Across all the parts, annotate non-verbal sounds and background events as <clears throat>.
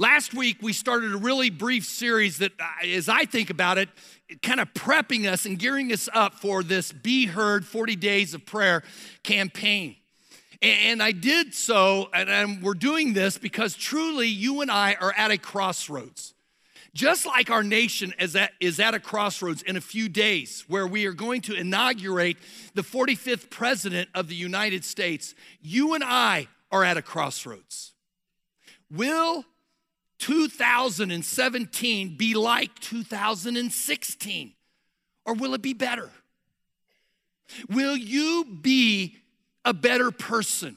Last week, we started a really brief series that, uh, as I think about it, kind of prepping us and gearing us up for this Be Heard 40 Days of Prayer campaign. And I did so, and we're doing this because truly you and I are at a crossroads. Just like our nation is at, is at a crossroads in a few days, where we are going to inaugurate the 45th president of the United States, you and I are at a crossroads. Will 2017 be like 2016? Or will it be better? Will you be a better person?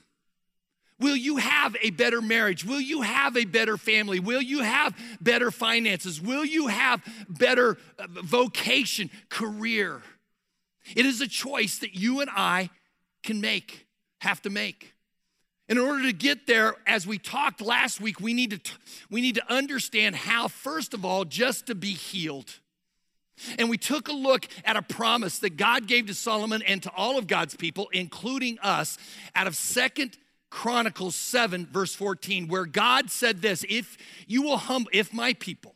Will you have a better marriage? Will you have a better family? Will you have better finances? Will you have better uh, vocation, career? It is a choice that you and I can make, have to make. In order to get there, as we talked last week, we need to, we need to understand how, first of all, just to be healed. And we took a look at a promise that God gave to Solomon and to all of God's people, including us, out of Second Chronicles 7, verse 14, where God said this if you will hum, if my people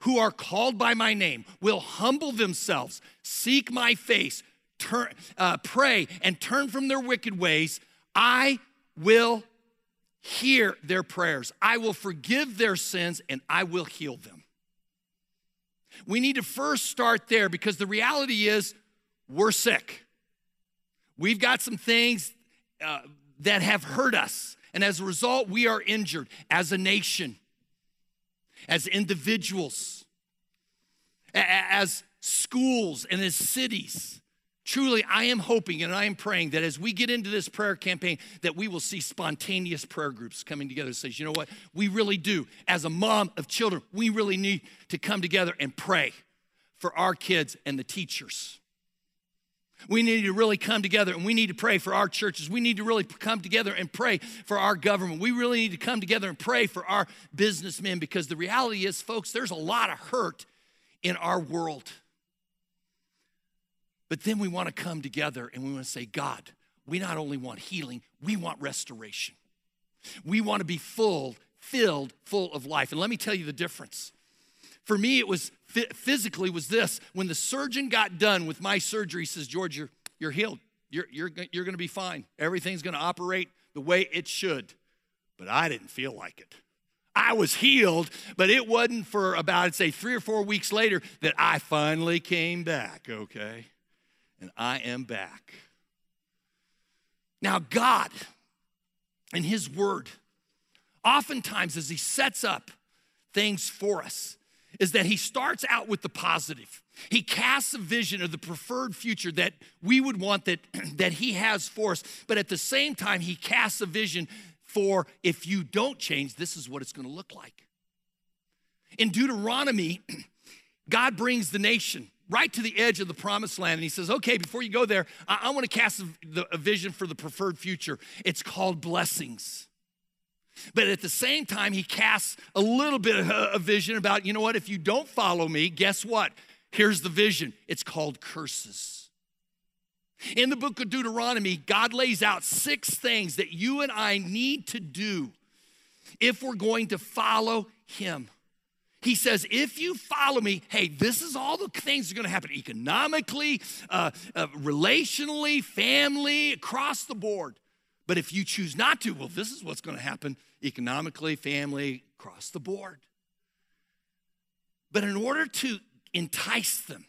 who are called by my name will humble themselves, seek my face, turn, uh, pray, and turn from their wicked ways, I will hear their prayers. I will forgive their sins and I will heal them. We need to first start there because the reality is we're sick. We've got some things uh, that have hurt us. And as a result, we are injured as a nation, as individuals, as schools, and as cities. Truly, I am hoping and I am praying that as we get into this prayer campaign, that we will see spontaneous prayer groups coming together says, you know what, we really do. As a mom of children, we really need to come together and pray for our kids and the teachers. We need to really come together and we need to pray for our churches. We need to really come together and pray for our government. We really need to come together and pray for our businessmen because the reality is, folks, there's a lot of hurt in our world. But then we want to come together and we want to say, God, we not only want healing, we want restoration. We want to be full, filled, full of life. And let me tell you the difference. For me, it was physically was this. When the surgeon got done with my surgery, he says, George, you're, you're healed. You're, you're, you're going to be fine. Everything's going to operate the way it should. But I didn't feel like it. I was healed, but it wasn't for about, I'd say, three or four weeks later that I finally came back, okay? And I am back. Now, God and His Word, oftentimes as He sets up things for us, is that He starts out with the positive. He casts a vision of the preferred future that we would want that, <clears throat> that He has for us. But at the same time, He casts a vision for if you don't change, this is what it's going to look like. In Deuteronomy, <clears throat> God brings the nation right to the edge of the promised land. And he says, okay, before you go there, I, I want to cast a, a vision for the preferred future. It's called blessings. But at the same time, he casts a little bit of a vision about, you know what, if you don't follow me, guess what? Here's the vision it's called curses. In the book of Deuteronomy, God lays out six things that you and I need to do if we're going to follow him. He says, if you follow me, hey, this is all the things that are going to happen economically, uh, uh, relationally, family, across the board. But if you choose not to, well, this is what's going to happen economically, family, across the board. But in order to entice them,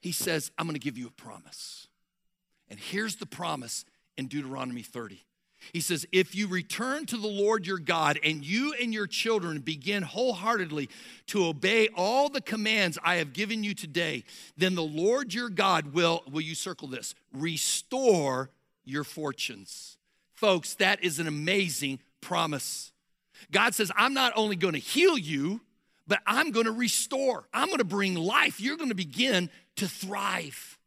he says, I'm going to give you a promise. And here's the promise in Deuteronomy 30 he says, If you return to the Lord your God and you and your children begin wholeheartedly to obey all the commands I have given you today, then the Lord your God will, will you circle this, restore your fortunes. Folks, that is an amazing promise. God says, I'm not only going to heal you, but I'm going to restore. I'm going to bring life. You're going to begin to thrive.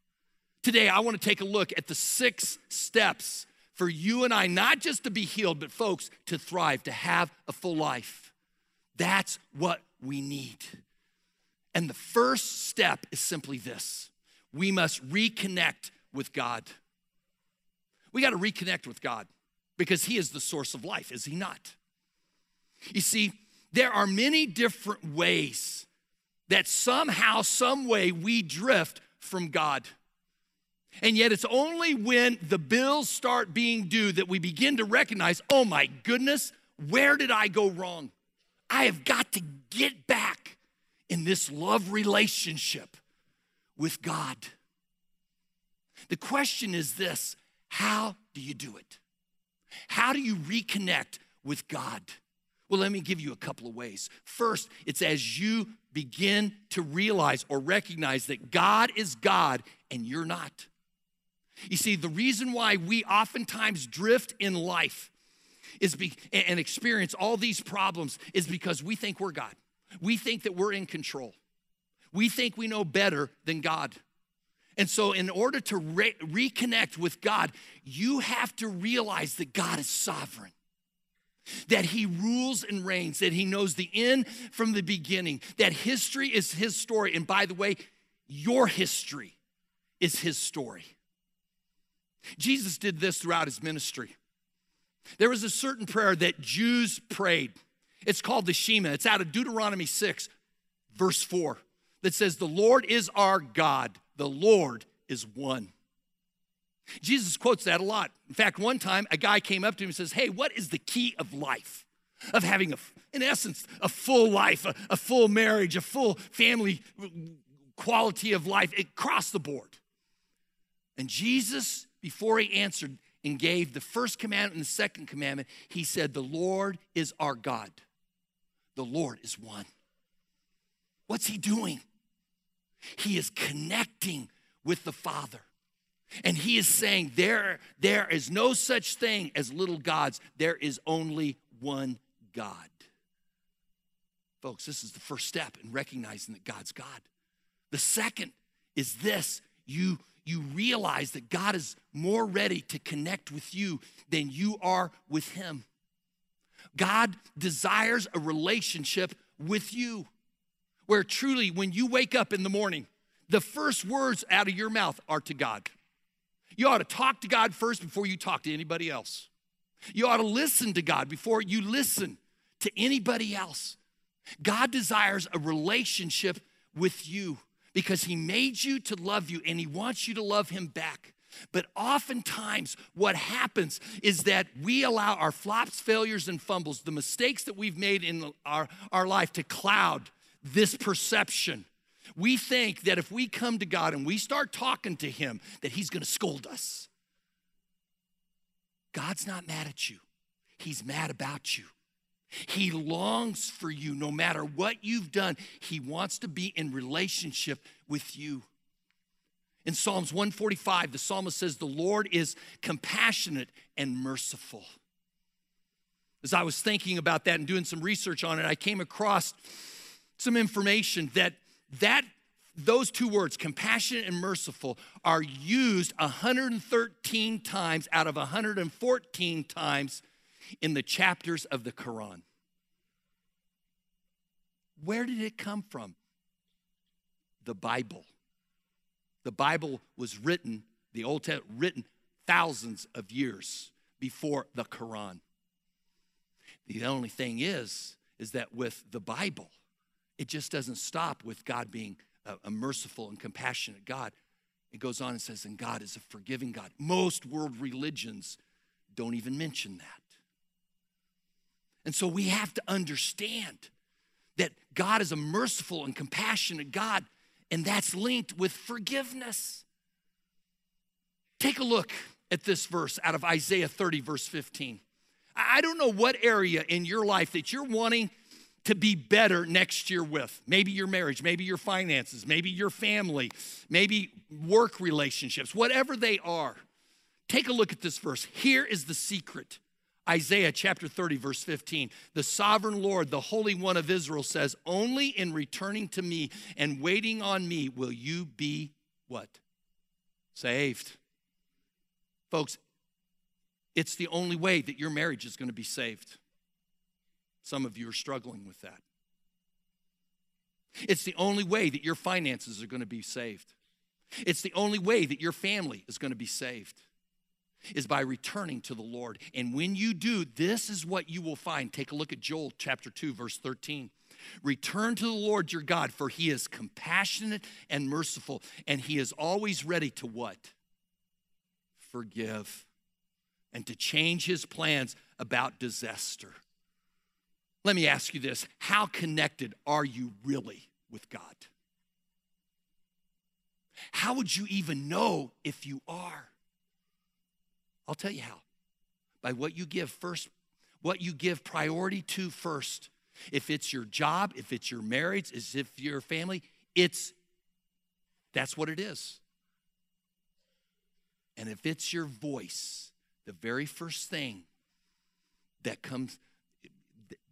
Today, I want to take a look at the six steps for you and I, not just to be healed, but folks, to thrive, to have a full life. That's what we need. And the first step is simply this we must reconnect with God. We got to reconnect with God because He is the source of life, is He not? You see, there are many different ways that somehow, some way we drift from God. And yet, it's only when the bills start being due that we begin to recognize oh my goodness, where did I go wrong? I have got to get back in this love relationship with God. The question is this how do you do it? How do you reconnect with God? Well, let me give you a couple of ways. First, it's as you begin to realize or recognize that God is God and you're not. You see, the reason why we oftentimes drift in life is be, and experience all these problems is because we think we're God. We think that we're in control. We think we know better than God. And so, in order to re- reconnect with God, you have to realize that God is sovereign that he rules and reigns, that he knows the end from the beginning, that history is his story. And by the way, your history is his story. Jesus did this throughout his ministry. There was a certain prayer that Jews prayed. It's called the Shema. It's out of Deuteronomy 6, verse 4, that says, The Lord is our God, the Lord is one. Jesus quotes that a lot. In fact, one time a guy came up to him and says, Hey, what is the key of life? Of having, a, in essence, a full life, a, a full marriage, a full family quality of life across the board. And Jesus, before he answered and gave the first commandment and the second commandment, he said, The Lord is our God. The Lord is one. What's he doing? He is connecting with the Father. And he is saying, there, there is no such thing as little gods. There is only one God. Folks, this is the first step in recognizing that God's God. The second is this you, you realize that God is more ready to connect with you than you are with Him. God desires a relationship with you where truly, when you wake up in the morning, the first words out of your mouth are to God. You ought to talk to God first before you talk to anybody else. You ought to listen to God before you listen to anybody else. God desires a relationship with you because He made you to love you and He wants you to love Him back. But oftentimes, what happens is that we allow our flops, failures, and fumbles, the mistakes that we've made in our, our life, to cloud this perception we think that if we come to God and we start talking to Him, that He's gonna scold us. God's not mad at you, He's mad about you. He longs for you no matter what you've done. He wants to be in relationship with you. In Psalms 145, the psalmist says, The Lord is compassionate and merciful. As I was thinking about that and doing some research on it, I came across some information that that those two words, compassionate and merciful, are used 113 times out of 114 times in the chapters of the Quran. Where did it come from? The Bible. The Bible was written, the Old Testament written thousands of years before the Quran. The only thing is, is that with the Bible, it just doesn't stop with God being a, a merciful and compassionate God. It goes on and says, and God is a forgiving God. Most world religions don't even mention that. And so we have to understand that God is a merciful and compassionate God, and that's linked with forgiveness. Take a look at this verse out of Isaiah 30, verse 15. I don't know what area in your life that you're wanting to be better next year with. Maybe your marriage, maybe your finances, maybe your family, maybe work relationships, whatever they are. Take a look at this verse. Here is the secret. Isaiah chapter 30, verse 15. The sovereign Lord, the Holy One of Israel says, Only in returning to me and waiting on me will you be what? Saved. Folks, it's the only way that your marriage is going to be saved. Some of you are struggling with that. It's the only way that your finances are going to be saved. It's the only way that your family is going to be saved. Is by returning to the Lord. And when you do, this is what you will find. Take a look at Joel chapter 2, verse 13. Return to the Lord your God, for he is compassionate and merciful, and he is always ready to what? Forgive and to change his plans about disaster. Let me ask you this how connected are you really with God? How would you even know if you are? I'll tell you how. By what you give first, what you give priority to first. If it's your job, if it's your marriage, if your family, it's that's what it is. And if it's your voice, the very first thing that comes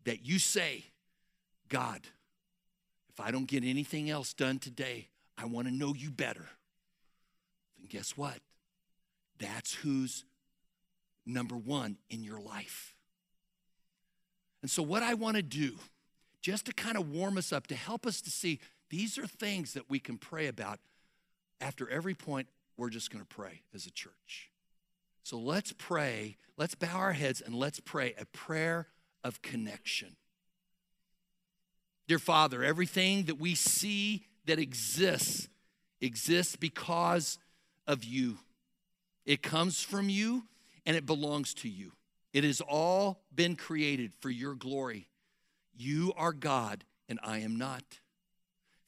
that you say, God, if I don't get anything else done today, I want to know you better. Then guess what? That's who's number one in your life. And so, what I want to do, just to kind of warm us up, to help us to see these are things that we can pray about. After every point, we're just going to pray as a church. So let's pray, let's bow our heads and let's pray a prayer of connection. Dear Father, everything that we see that exists exists because of you. It comes from you and it belongs to you. It has all been created for your glory. You are God and I am not.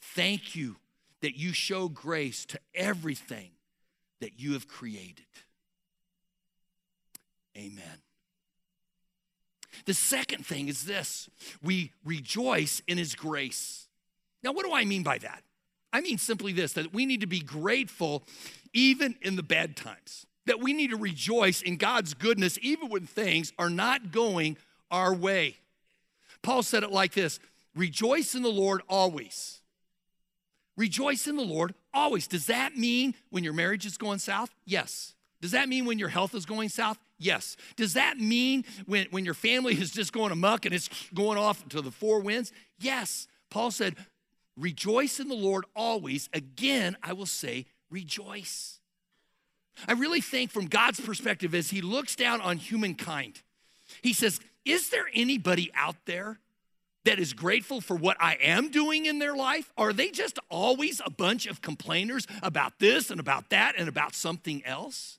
Thank you that you show grace to everything that you have created. Amen. The second thing is this we rejoice in his grace. Now, what do I mean by that? I mean simply this that we need to be grateful even in the bad times that we need to rejoice in God's goodness even when things are not going our way. Paul said it like this Rejoice in the Lord always. Rejoice in the Lord always. Does that mean when your marriage is going south? Yes. Does that mean when your health is going south? Yes. Does that mean when, when your family <laughs> is just going amuck and it's going off to the four winds? Yes. Paul said, Rejoice in the Lord always. Again, I will say, rejoice. I really think from God's perspective, as He looks down on humankind, He says, Is there anybody out there that is grateful for what I am doing in their life? Are they just always a bunch of complainers about this and about that and about something else?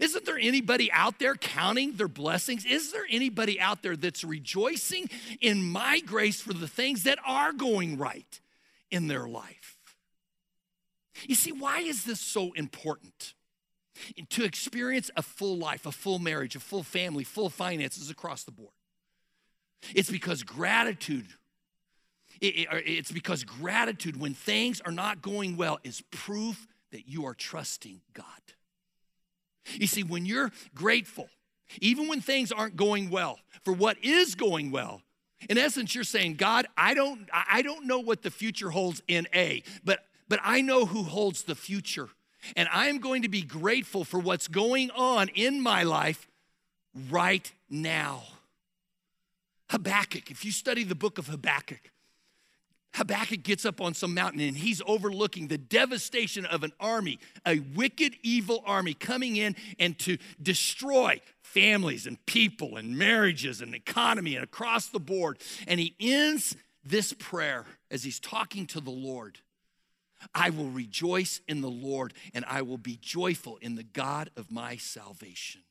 Isn't there anybody out there counting their blessings? Is there anybody out there that's rejoicing in my grace for the things that are going right in their life? You see, why is this so important? To experience a full life, a full marriage, a full family, full finances across the board. It's because gratitude, it's because gratitude when things are not going well is proof that you are trusting God. You see, when you're grateful, even when things aren't going well, for what is going well, in essence, you're saying, God, I don't, I don't know what the future holds in A, but, but I know who holds the future and I'm going to be grateful for what's going on in my life right now. Habakkuk, if you study the book of Habakkuk, Habakkuk gets up on some mountain and he's overlooking the devastation of an army, a wicked, evil army coming in and to destroy families and people and marriages and economy and across the board. And he ends this prayer as he's talking to the Lord. I will rejoice in the Lord and I will be joyful in the God of my salvation.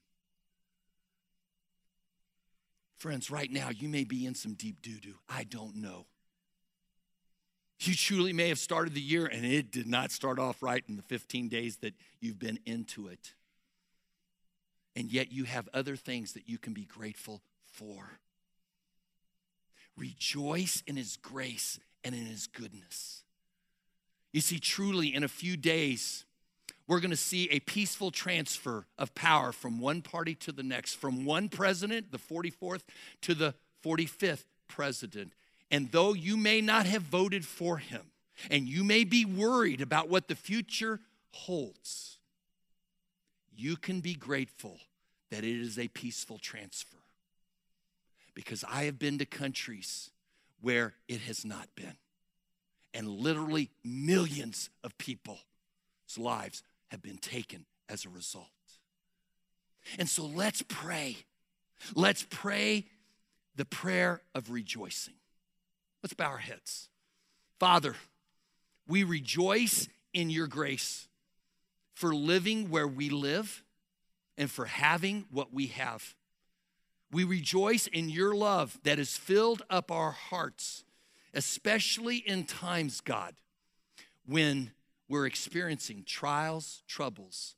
Friends, right now you may be in some deep doo doo. I don't know. You truly may have started the year and it did not start off right in the 15 days that you've been into it. And yet you have other things that you can be grateful for. Rejoice in His grace and in His goodness. You see, truly, in a few days, we're going to see a peaceful transfer of power from one party to the next, from one president, the 44th, to the 45th president. And though you may not have voted for him, and you may be worried about what the future holds, you can be grateful that it is a peaceful transfer. Because I have been to countries where it has not been and literally millions of people's lives have been taken as a result. And so let's pray. Let's pray the prayer of rejoicing. Let's bow our heads. Father, we rejoice in your grace for living where we live and for having what we have. We rejoice in your love that has filled up our hearts, especially in times, God, when we're experiencing trials, troubles,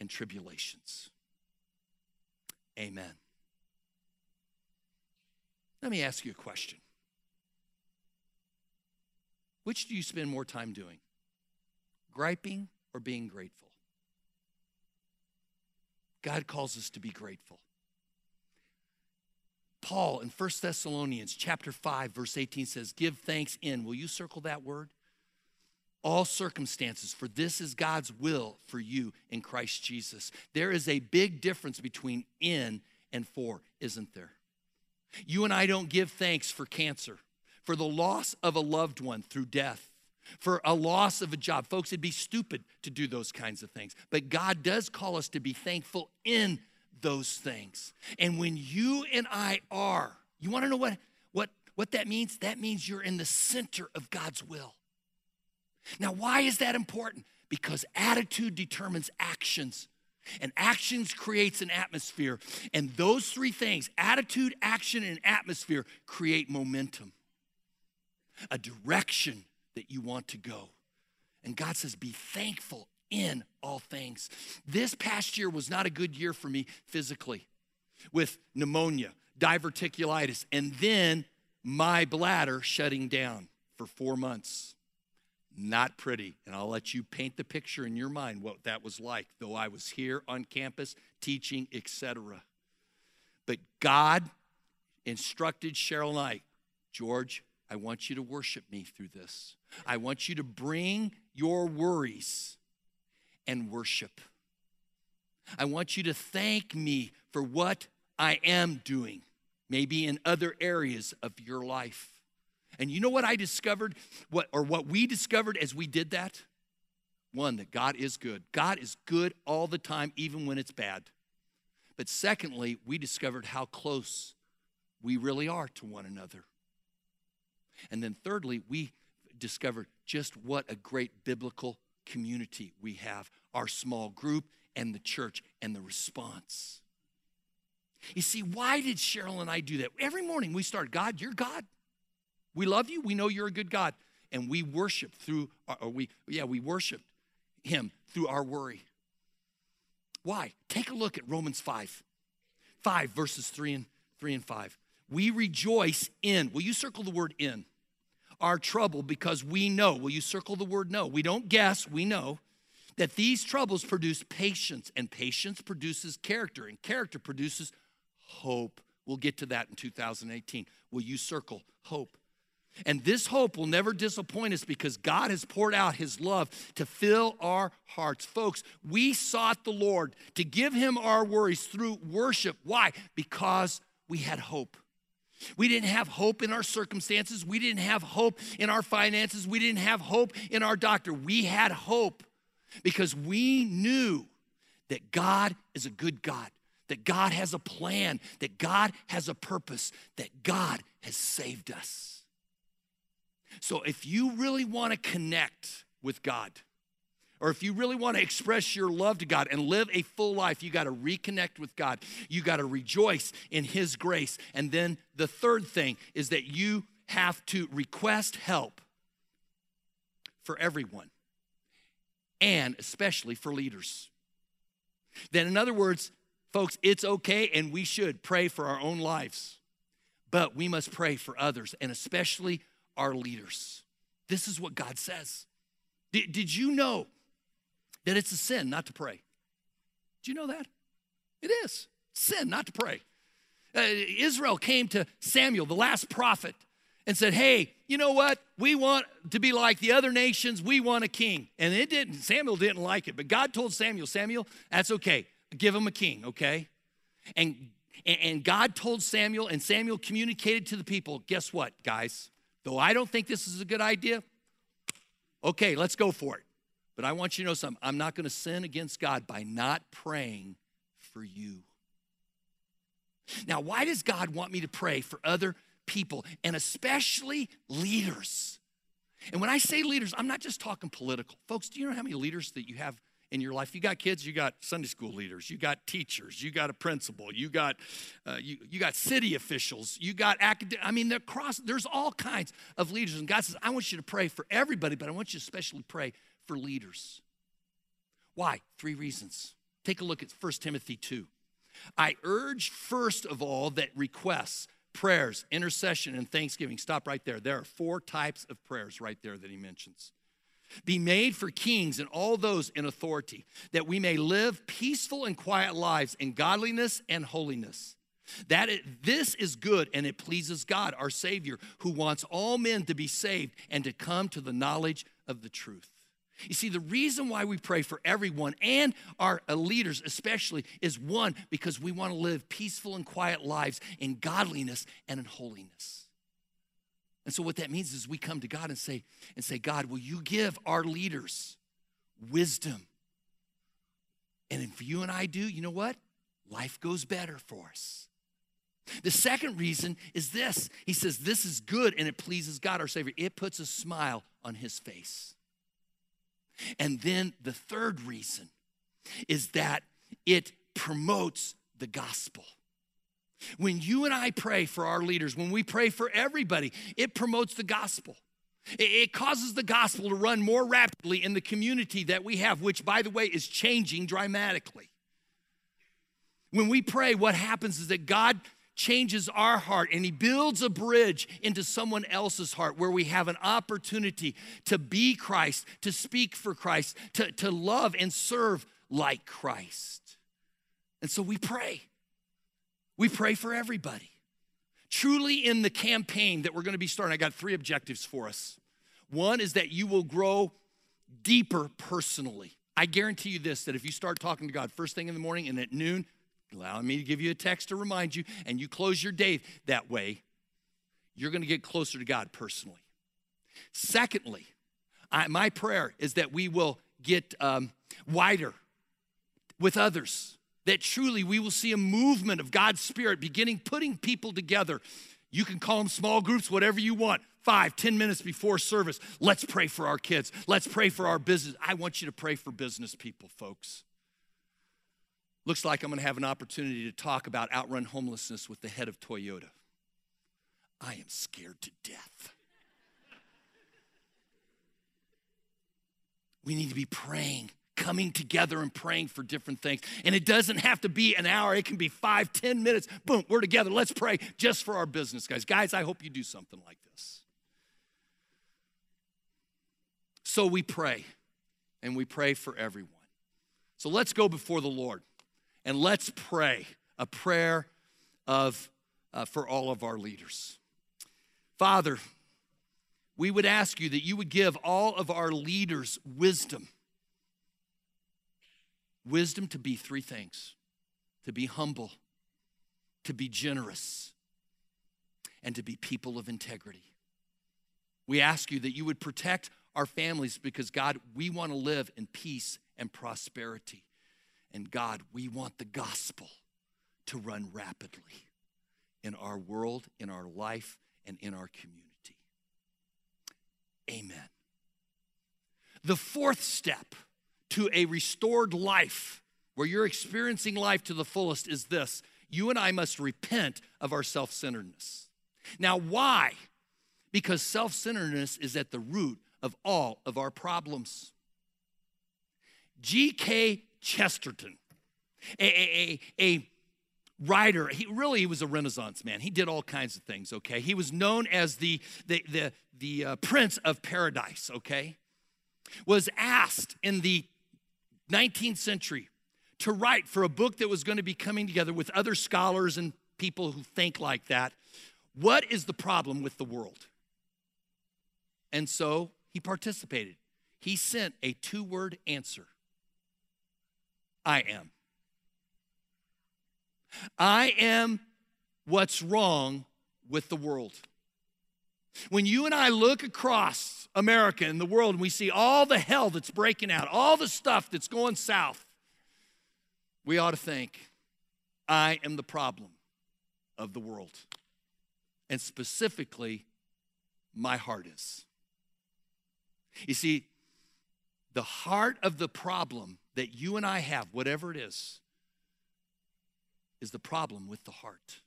and tribulations. Amen. Let me ask you a question. Which do you spend more time doing? Griping or being grateful? God calls us to be grateful. Paul in 1 Thessalonians chapter 5 verse 18 says, "Give thanks in." Will you circle that word? All circumstances, for this is God's will for you in Christ Jesus. There is a big difference between in and for, isn't there? You and I don't give thanks for cancer, for the loss of a loved one through death, for a loss of a job. Folks, it'd be stupid to do those kinds of things. But God does call us to be thankful in those things. And when you and I are, you want to know what, what, what that means? That means you're in the center of God's will. Now, why is that important? Because attitude determines actions. And actions creates an atmosphere. And those three things, attitude, action, and atmosphere, create momentum. A direction that you want to go. And God says, be thankful in all things. This past year was not a good year for me physically with pneumonia, diverticulitis, and then my bladder shutting down for four months. Not pretty. And I'll let you paint the picture in your mind what that was like, though I was here on campus teaching, etc. But God instructed Cheryl and I, George, I want you to worship me through this. I want you to bring your worries and worship. I want you to thank me for what I am doing, maybe in other areas of your life. And you know what I discovered? What or what we discovered as we did that? One, that God is good. God is good all the time, even when it's bad. But secondly, we discovered how close we really are to one another. And then thirdly, we discovered just what a great biblical community we have our small group and the church and the response. You see, why did Cheryl and I do that? Every morning we start, God, you're God. We love you. We know you're a good God. And we worship through, uh, or we, yeah, we worship him through our worry. Why? Take a look at Romans 5. 5 verses 3 and 3 and 5. We rejoice in, will you circle the word in? Our trouble because we know, will you circle the word know? We don't guess, we know that these troubles produce patience, and patience produces character, and character produces hope. We'll get to that in 2018. Will you circle hope? And this hope will never disappoint us because God has poured out his love to fill our hearts. Folks, we sought the Lord to give him our worries through worship. Why? Because we had hope. We didn't have hope in our circumstances. We didn't have hope in our finances. We didn't have hope in our doctor. We had hope because we knew that God is a good God, that God has a plan, that God has a purpose, that God has saved us. So if you really want to connect with God, or if you really want to express your love to God and live a full life, you got to reconnect with God. You got to rejoice in His grace. And then the third thing is that you have to request help for everyone and especially for leaders. Then, in other words, folks, it's okay and we should pray for our own lives, but we must pray for others and especially our leaders. This is what God says. Did, did you know that it's a sin not to pray? Do you know that? It is sin not to pray. Uh, Israel came to Samuel, the last prophet, and said, Hey, you know what? We want to be like the other nations. We want a king. And it didn't, Samuel didn't like it. But God told Samuel, Samuel, that's okay. Give him a king, okay? And and God told Samuel, and Samuel communicated to the people, guess what, guys? Though I don't think this is a good idea, okay, let's go for it. But I want you to know something. I'm not going to sin against God by not praying for you. Now, why does God want me to pray for other people and especially leaders? And when I say leaders, I'm not just talking political. Folks, do you know how many leaders that you have in your life? You got kids, you got Sunday school leaders, you got teachers, you got a principal, you got uh, you, you got city officials, you got academic. I mean, across there's all kinds of leaders. And God says, I want you to pray for everybody, but I want you to especially pray for leaders. Why? Three reasons. Take a look at 1 Timothy 2. I urge, first of all, that requests, prayers, intercession, and thanksgiving, stop right there. There are four types of prayers right there that he mentions. Be made for kings and all those in authority, that we may live peaceful and quiet lives in godliness and holiness. That it, this is good and it pleases God, our Savior, who wants all men to be saved and to come to the knowledge of the truth. You see, the reason why we pray for everyone and our uh, leaders especially is one, because we want to live peaceful and quiet lives in godliness and in holiness. And so what that means is we come to God and say, and say, God, will you give our leaders wisdom? And if you and I do, you know what? Life goes better for us. The second reason is this. He says, This is good and it pleases God, our Savior. It puts a smile on his face. And then the third reason is that it promotes the gospel. When you and I pray for our leaders, when we pray for everybody, it promotes the gospel. It causes the gospel to run more rapidly in the community that we have, which, by the way, is changing dramatically. When we pray, what happens is that God changes our heart and he builds a bridge into someone else's heart where we have an opportunity to be Christ, to speak for Christ, to, to love and serve like Christ. And so we pray. We pray for everybody. Truly, in the campaign that we're going to be starting, I got three objectives for us. One is that you will grow deeper personally. I guarantee you this that if you start talking to God first thing in the morning and at noon, allowing me to give you a text to remind you, and you close your day that way, you're going to get closer to God personally. Secondly, I, my prayer is that we will get um, wider with others, that truly we will see a movement of God's Spirit beginning putting people together. You can call them small groups, whatever you want. Five, ten minutes before service, let's pray for our kids. Let's pray for our business. I want you to pray for business people, folks. Looks like I'm going to have an opportunity to talk about outrun homelessness with the head of Toyota. I am scared to death. We need to be praying, coming together and praying for different things. And it doesn't have to be an hour, it can be five, ten minutes. Boom, we're together. Let's pray just for our business, guys. Guys, I hope you do something like this. So we pray, and we pray for everyone. So let's go before the Lord and let's pray a prayer of uh, for all of our leaders. Father, we would ask you that you would give all of our leaders wisdom. Wisdom to be three things to be humble, to be generous, and to be people of integrity. We ask you that you would protect our families because, God, we want to live in peace and prosperity. And God, we want the gospel to run rapidly in our world, in our life, and in our community. Amen. The fourth step to a restored life, where you're experiencing life to the fullest, is this you and I must repent of our self centeredness. Now, why? Because self centeredness is at the root of all of our problems. G.K. Chesterton, a, a, a, writer. He really he was a Renaissance man. He did all kinds of things. Okay, he was known as the the the, the uh, Prince of Paradox. Okay, was asked in the 19th century to write for a book that was going to be coming together with other scholars and people who think like that. What is the problem with the world? And so he participated. He sent a two word answer I am. I am what's wrong with the world. When you and I look across America and the world and we see all the hell that's breaking out, all the stuff that's going south, we ought to think, I am the problem of the world. And specifically, my heart is. You see, the heart of the problem that you and I have, whatever it is, is the problem with the heart.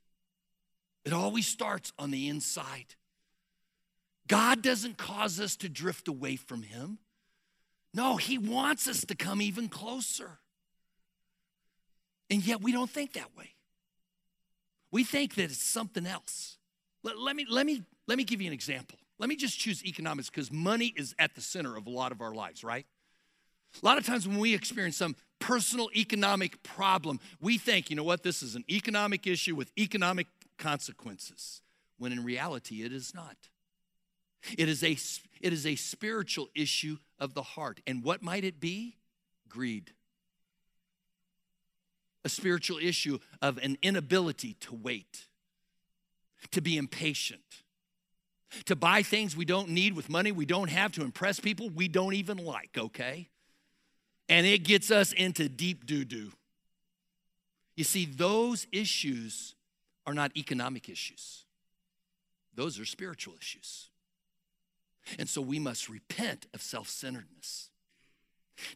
It always starts on the inside. God doesn't cause us to drift away from Him. No, He wants us to come even closer. And yet we don't think that way. We think that it's something else. Let, let, me, let, me, let me give you an example. Let me just choose economics because money is at the center of a lot of our lives, right? A lot of times when we experience some personal economic problem, we think, you know what, this is an economic issue with economic consequences, when in reality it is not. It is a, it is a spiritual issue of the heart. And what might it be? Greed. A spiritual issue of an inability to wait, to be impatient, to buy things we don't need with money we don't have, to impress people we don't even like, okay? And it gets us into deep doo doo. You see, those issues are not economic issues, those are spiritual issues. And so we must repent of self centeredness.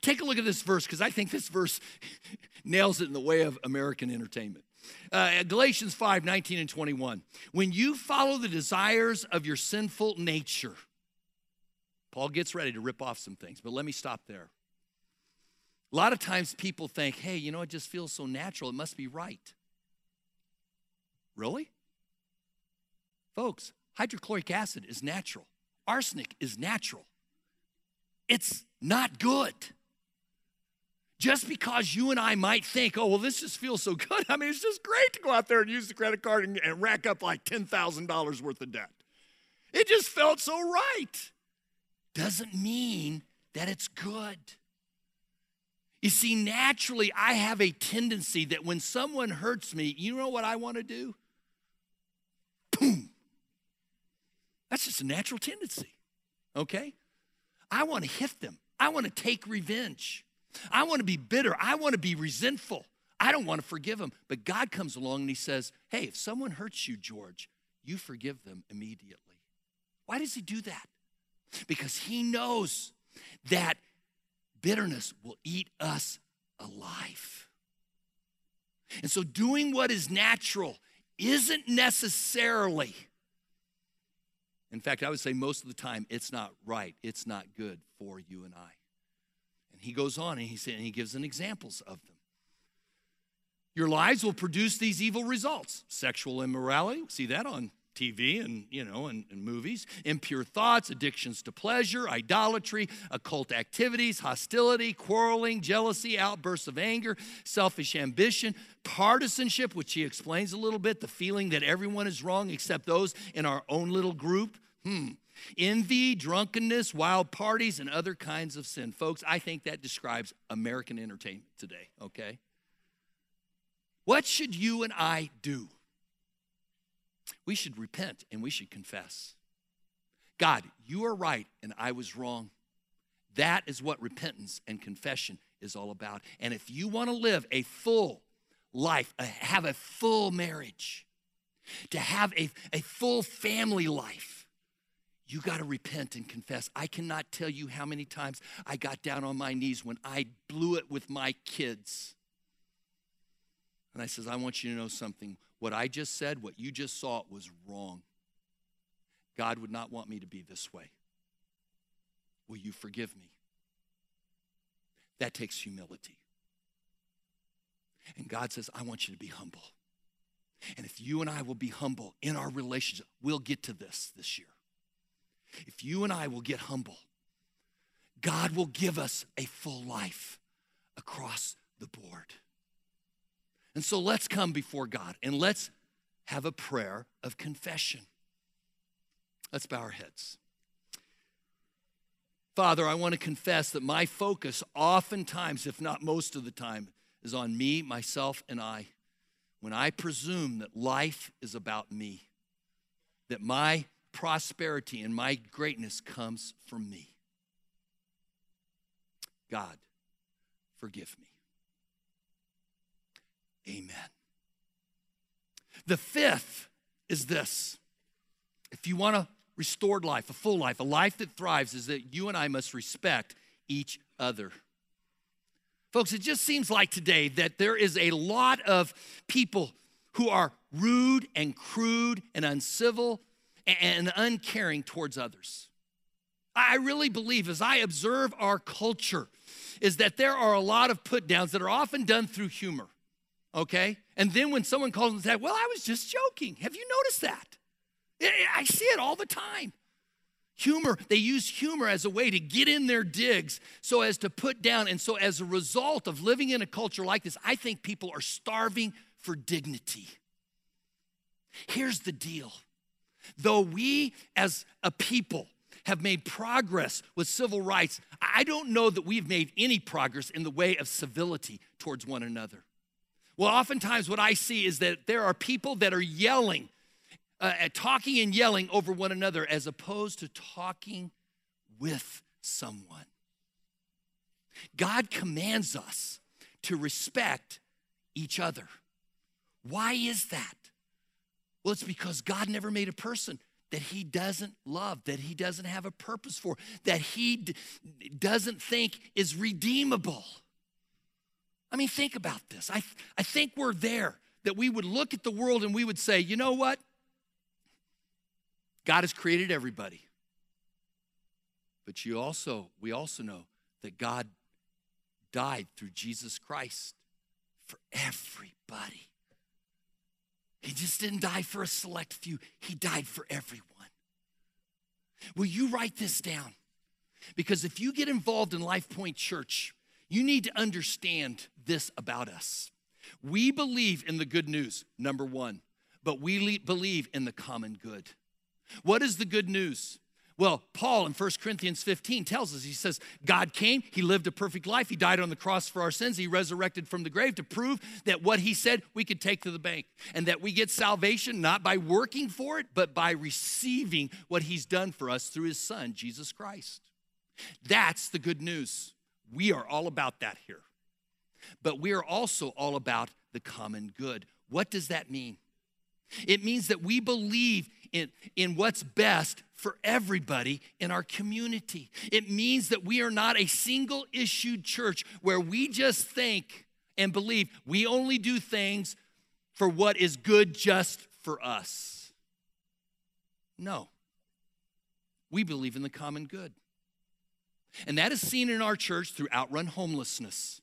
Take a look at this verse because I think this verse <laughs> nails it in the way of American entertainment. Uh, Galatians 5 19 and 21. When you follow the desires of your sinful nature, Paul gets ready to rip off some things, but let me stop there. A lot of times people think, hey, you know, it just feels so natural, it must be right. Really? Folks, hydrochloric acid is natural, arsenic is natural. It's not good. Just because you and I might think, oh, well, this just feels so good. <laughs> I mean, it's just great to go out there and use the credit card and, and rack up like $10,000 worth of debt. It just felt so right. Doesn't mean that it's good. You see, naturally, I have a tendency that when someone hurts me, you know what I want to do? Boom. That's just a natural tendency, okay? I want to hit them. I want to take revenge. I want to be bitter. I want to be resentful. I don't want to forgive them. But God comes along and He says, Hey, if someone hurts you, George, you forgive them immediately. Why does He do that? Because He knows that bitterness will eat us alive. And so, doing what is natural isn't necessarily, in fact, I would say most of the time, it's not right. It's not good for you and I. And he goes on and he, said, and he gives an examples of them. Your lives will produce these evil results sexual immorality, see that on TV and you know and, and, movies, impure thoughts, addictions to pleasure, idolatry, occult activities, hostility, quarreling, jealousy, outbursts of anger, selfish ambition, partisanship, which he explains a little bit, the feeling that everyone is wrong except those in our own little group. Hmm. Envy, drunkenness, wild parties, and other kinds of sin. Folks, I think that describes American entertainment today, okay? What should you and I do? We should repent and we should confess. God, you are right and I was wrong. That is what repentance and confession is all about. And if you want to live a full life, uh, have a full marriage, to have a, a full family life, you got to repent and confess. I cannot tell you how many times I got down on my knees when I blew it with my kids. And I says, I want you to know something. What I just said, what you just saw, was wrong. God would not want me to be this way. Will you forgive me? That takes humility. And God says, I want you to be humble. And if you and I will be humble in our relationship, we'll get to this this year. If you and I will get humble, God will give us a full life across the board. And so let's come before God and let's have a prayer of confession. Let's bow our heads. Father, I want to confess that my focus, oftentimes, if not most of the time, is on me, myself, and I. When I presume that life is about me, that my prosperity and my greatness comes from me. God, forgive me. Amen. The fifth is this if you want a restored life, a full life, a life that thrives, is that you and I must respect each other. Folks, it just seems like today that there is a lot of people who are rude and crude and uncivil and uncaring towards others. I really believe, as I observe our culture, is that there are a lot of put downs that are often done through humor, okay? And then when someone calls and says, Well, I was just joking. Have you noticed that? I see it all the time. Humor, they use humor as a way to get in their digs so as to put down. And so, as a result of living in a culture like this, I think people are starving for dignity. Here's the deal though we as a people have made progress with civil rights, I don't know that we've made any progress in the way of civility towards one another. Well, oftentimes what I see is that there are people that are yelling, uh, talking and yelling over one another as opposed to talking with someone. God commands us to respect each other. Why is that? Well, it's because God never made a person that he doesn't love, that he doesn't have a purpose for, that he d- doesn't think is redeemable. I mean, think about this. I, I think we're there, that we would look at the world and we would say, you know what? God has created everybody. But you also, we also know that God died through Jesus Christ for everybody. He just didn't die for a select few, He died for everyone. Will you write this down? Because if you get involved in Life Point Church, you need to understand this about us. We believe in the good news, number one, but we believe in the common good. What is the good news? Well, Paul in 1 Corinthians 15 tells us, he says, God came, he lived a perfect life, he died on the cross for our sins, he resurrected from the grave to prove that what he said we could take to the bank, and that we get salvation not by working for it, but by receiving what he's done for us through his son, Jesus Christ. That's the good news. We are all about that here. But we are also all about the common good. What does that mean? It means that we believe in, in what's best for everybody in our community. It means that we are not a single issued church where we just think and believe we only do things for what is good just for us. No. We believe in the common good. And that is seen in our church through outrun homelessness.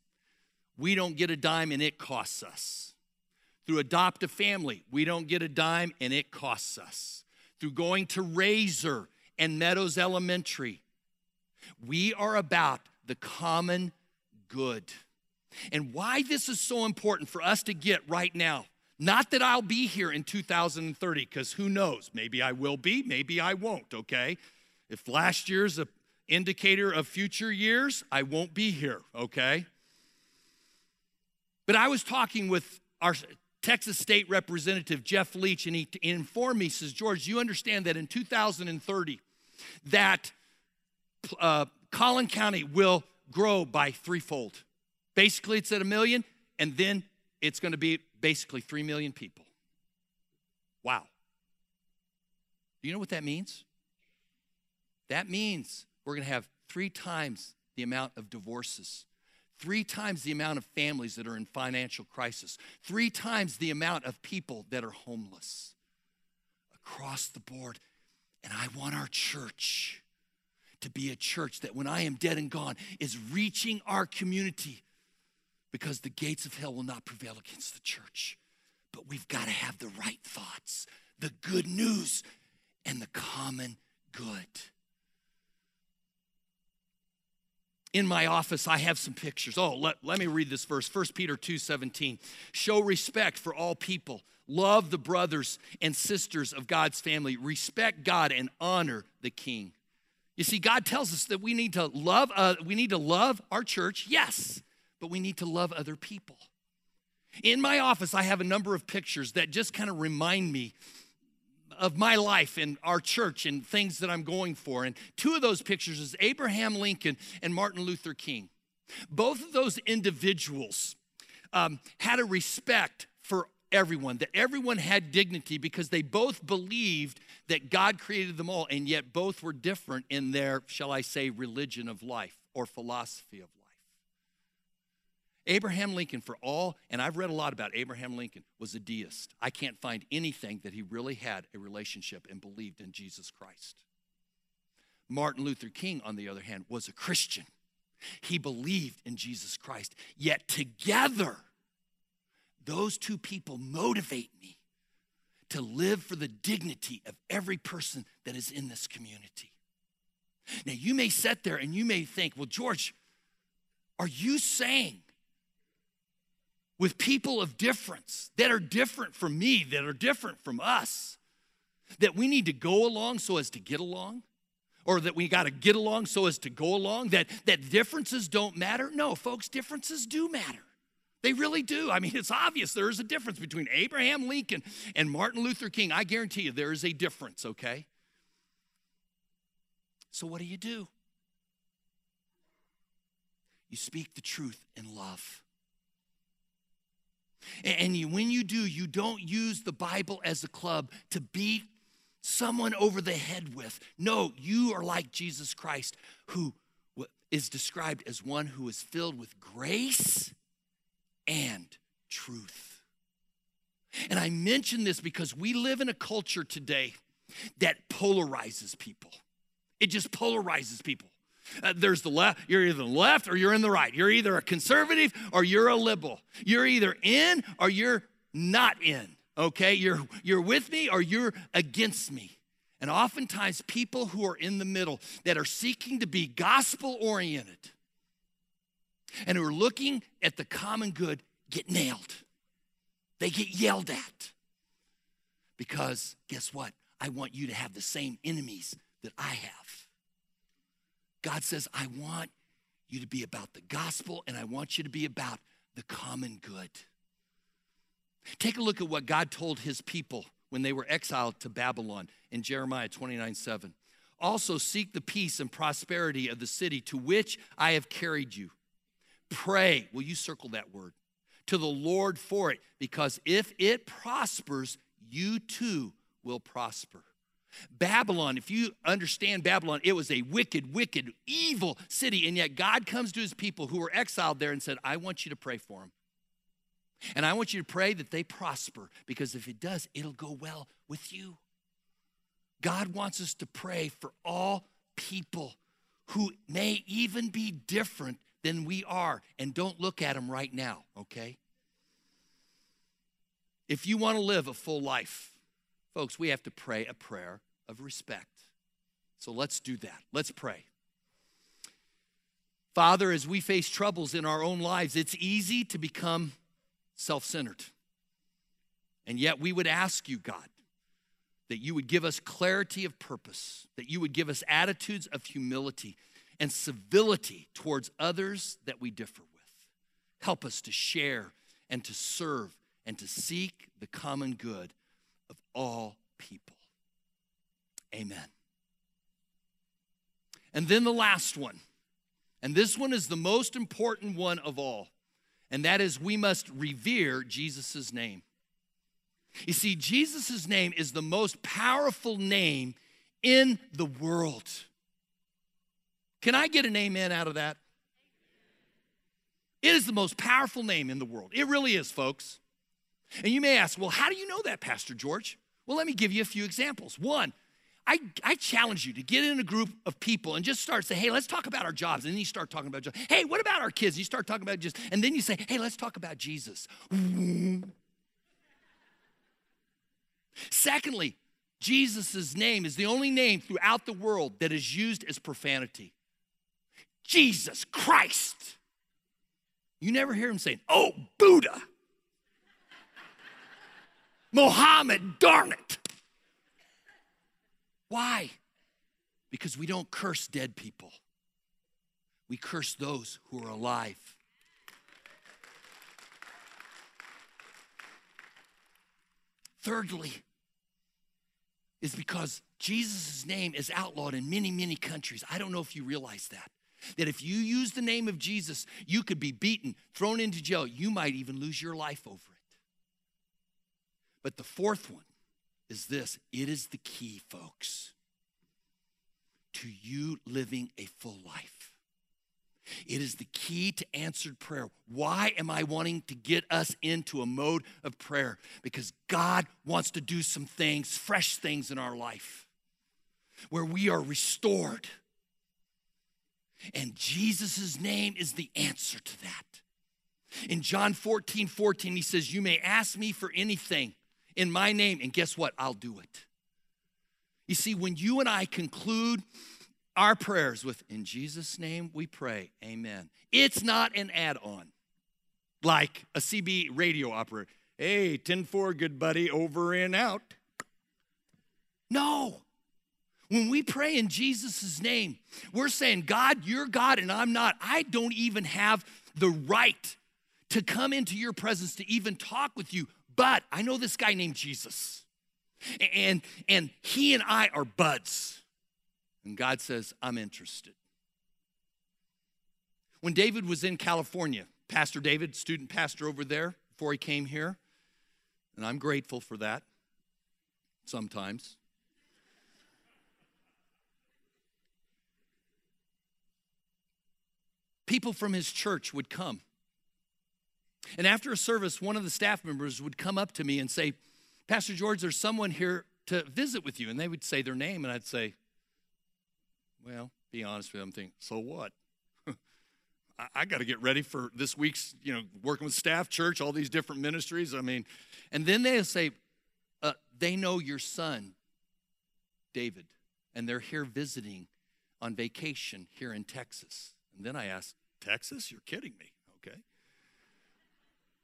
We don't get a dime and it costs us. Through adopt a family, we don't get a dime and it costs us. Through going to Rasor and Meadows Elementary, we are about the common good. And why this is so important for us to get right now. Not that I'll be here in 2030, because who knows? Maybe I will be, maybe I won't, okay? If last year's an indicator of future years, I won't be here, okay? But I was talking with our Texas State Representative Jeff Leach, and he informed me, says, George, you understand that in 2030, that uh, Collin County will grow by threefold. Basically, it's at a million, and then it's going to be basically three million people. Wow. Do you know what that means? That means we're going to have three times the amount of divorces Three times the amount of families that are in financial crisis, three times the amount of people that are homeless across the board. And I want our church to be a church that when I am dead and gone is reaching our community because the gates of hell will not prevail against the church. But we've got to have the right thoughts, the good news, and the common good in my office i have some pictures. Oh let, let me read this verse 1 peter 2 17 show respect for all people. Love the brothers and sisters of god's family. Respect god and honor the king. You see god tells us that we need to love uh, we need to love our church yes but we need to love other people. In my office i have a number of pictures that just kind of remind me of my life and our church and things that I'm going for. And two of those pictures is Abraham Lincoln and Martin Luther King. Both of those individuals um, had a respect for everyone, that everyone had dignity because they both believed that God created them all, and yet both were different in their, shall I say, religion of life or philosophy of life. Abraham Lincoln, for all, and I've read a lot about Abraham Lincoln, was a deist. I can't find anything that he really had a relationship and believed in Jesus Christ. Martin Luther King, on the other hand, was a Christian. He believed in Jesus Christ. Yet together, those two people motivate me to live for the dignity of every person that is in this community. Now, you may sit there and you may think, well, George, are you saying with people of difference that are different from me, that are different from us, that we need to go along so as to get along? Or that we got to get along so as to go along? That, that differences don't matter? No, folks, differences do matter. They really do. I mean, it's obvious there is a difference between Abraham Lincoln and Martin Luther King. I guarantee you there is a difference, okay? So, what do you do? You speak the truth in love. And you, when you do, you don't use the Bible as a club to beat someone over the head with. No, you are like Jesus Christ, who is described as one who is filled with grace and truth. And I mention this because we live in a culture today that polarizes people. It just polarizes people. Uh, there's the left, you're either the left or you're in the right. You're either a conservative or you're a liberal. You're either in or you're not in. Okay? You're you're with me or you're against me. And oftentimes people who are in the middle that are seeking to be gospel oriented and who are looking at the common good get nailed. They get yelled at. Because guess what? I want you to have the same enemies that I have. God says, I want you to be about the gospel and I want you to be about the common good. Take a look at what God told his people when they were exiled to Babylon in Jeremiah 29 7. Also, seek the peace and prosperity of the city to which I have carried you. Pray, will you circle that word? To the Lord for it, because if it prospers, you too will prosper. Babylon, if you understand Babylon, it was a wicked, wicked, evil city. And yet God comes to his people who were exiled there and said, I want you to pray for them. And I want you to pray that they prosper because if it does, it'll go well with you. God wants us to pray for all people who may even be different than we are. And don't look at them right now, okay? If you want to live a full life, folks, we have to pray a prayer of respect. So let's do that. Let's pray. Father, as we face troubles in our own lives, it's easy to become self centered. And yet we would ask you, God, that you would give us clarity of purpose, that you would give us attitudes of humility and civility towards others that we differ with. Help us to share and to serve and to seek the common good of all people. Amen. And then the last one. And this one is the most important one of all. And that is we must revere Jesus' name. You see, Jesus' name is the most powerful name in the world. Can I get an amen out of that? It is the most powerful name in the world. It really is, folks. And you may ask, well, how do you know that, Pastor George? Well, let me give you a few examples. One, I, I challenge you to get in a group of people and just start say, hey, let's talk about our jobs. And then you start talking about jobs. Hey, what about our kids? You start talking about just, and then you say, hey, let's talk about Jesus. Secondly, Jesus' name is the only name throughout the world that is used as profanity. Jesus Christ. You never hear him saying, oh, Buddha. Mohammed, darn it. Why? Because we don't curse dead people, we curse those who are alive. Thirdly, is because Jesus' name is outlawed in many, many countries. I don't know if you realize that. That if you use the name of Jesus, you could be beaten, thrown into jail. You might even lose your life over it. But the fourth one is this it is the key, folks, to you living a full life. It is the key to answered prayer. Why am I wanting to get us into a mode of prayer? Because God wants to do some things, fresh things in our life, where we are restored. And Jesus' name is the answer to that. In John 14 14, he says, You may ask me for anything in my name, and guess what? I'll do it. You see, when you and I conclude our prayers with, In Jesus' name we pray, amen, it's not an add on like a CB radio operator. Hey, 10 4, good buddy, over and out. No. When we pray in Jesus' name, we're saying, God, you're God and I'm not. I don't even have the right to come into your presence to even talk with you, but I know this guy named Jesus. And, and he and I are buds. And God says, I'm interested. When David was in California, Pastor David, student pastor over there, before he came here, and I'm grateful for that sometimes. People from his church would come and after a service, one of the staff members would come up to me and say, Pastor George, there's someone here to visit with you. And they would say their name, and I'd say, Well, be honest with them, think, so what? <laughs> I, I got to get ready for this week's, you know, working with staff, church, all these different ministries. I mean, and then they'll say, uh, They know your son, David, and they're here visiting on vacation here in Texas. And then I ask, Texas? You're kidding me. Okay.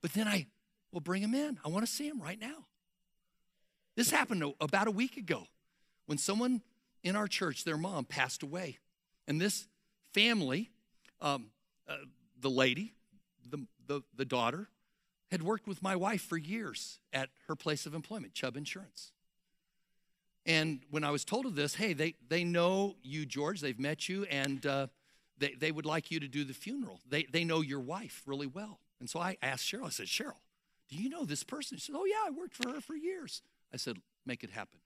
But then I will bring him in. I want to see him right now. This happened about a week ago when someone in our church, their mom, passed away. And this family, um, uh, the lady, the, the, the daughter, had worked with my wife for years at her place of employment, Chubb Insurance. And when I was told of this, hey, they, they know you, George, they've met you, and uh, they, they would like you to do the funeral. They, they know your wife really well. And so I asked Cheryl, I said, Cheryl, do you know this person? She said, Oh, yeah, I worked for her for years. I said, Make it happen.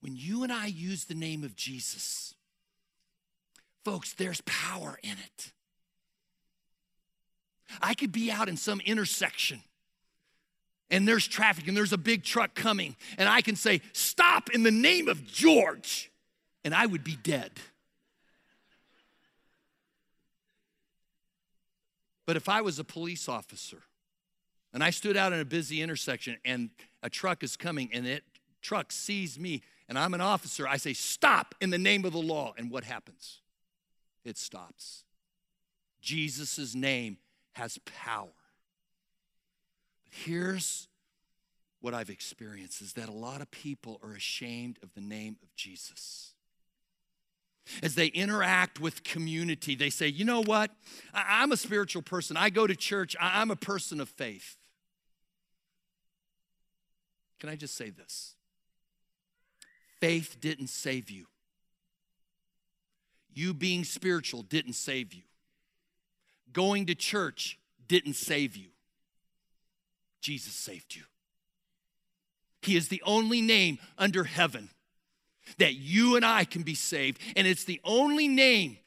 When you and I use the name of Jesus, folks, there's power in it. I could be out in some intersection and there's traffic and there's a big truck coming, and I can say, Stop in the name of George, and I would be dead. But if I was a police officer and I stood out in a busy intersection and a truck is coming and that truck sees me and I'm an officer, I say, Stop in the name of the law. And what happens? It stops. Jesus' name has power. But here's what I've experienced is that a lot of people are ashamed of the name of Jesus as they interact with community, they say, you know what? I- am a spiritual person. I go to church. I- I'm a person of faith. Can I just say this? Faith didn't save you. You being spiritual didn't save you. Going to church didn't save you. Jesus saved you. He is the only name under heaven that you and I can be saved. And it's the only name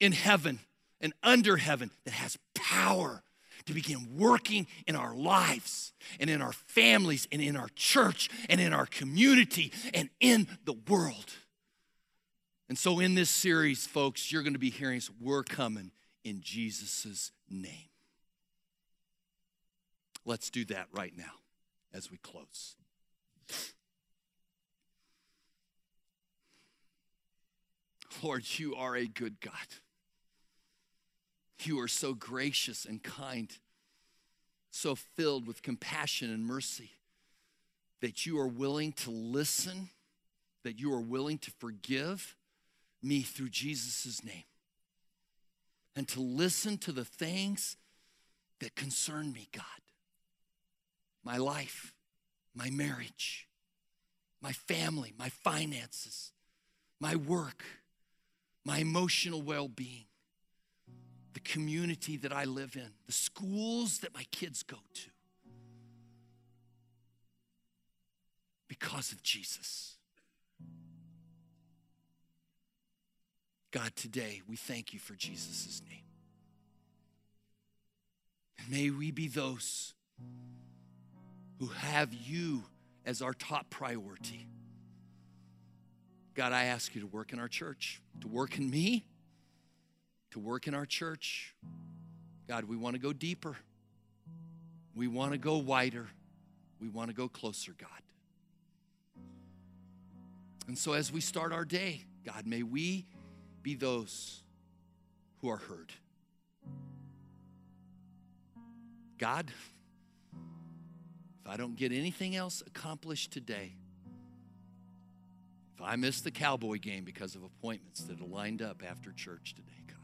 in heaven and under heaven that has power to begin working in our lives and in our families and in our church and in our community and in the world. And so, in this series, folks, you're going to be hearing us, we're coming in Jesus' name. Let's do that right now as we close. Lord, you are a good God. You are so gracious and kind, so filled with compassion and mercy that you are willing to listen, that you are willing to forgive me through Jesus' name, and to listen to the things that concern me, God. My life, my marriage, my family, my finances, my work my emotional well being. the community that I live in, the schools that my kids go to. Because of Jesus. God, today we thank you for Jesus' name. And may we be those who have you as our top priority. God, I ask you to work in our church, to work in me, to work in our church. God, we want to go deeper. We want to go wider. We want to go closer, God. And so as we start our day, God, may we be those who are heard. God, if I don't get anything else accomplished today, if I miss the cowboy game because of appointments that lined up after church today, God,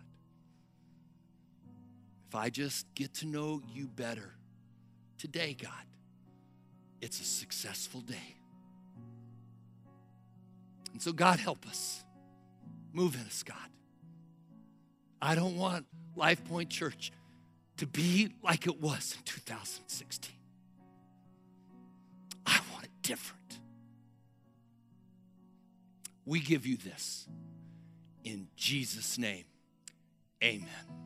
if I just get to know you better today, God, it's a successful day. And so, God, help us. Move in us, God. I don't want Life Point Church to be like it was in 2016. I want it different. We give you this in Jesus' name. Amen.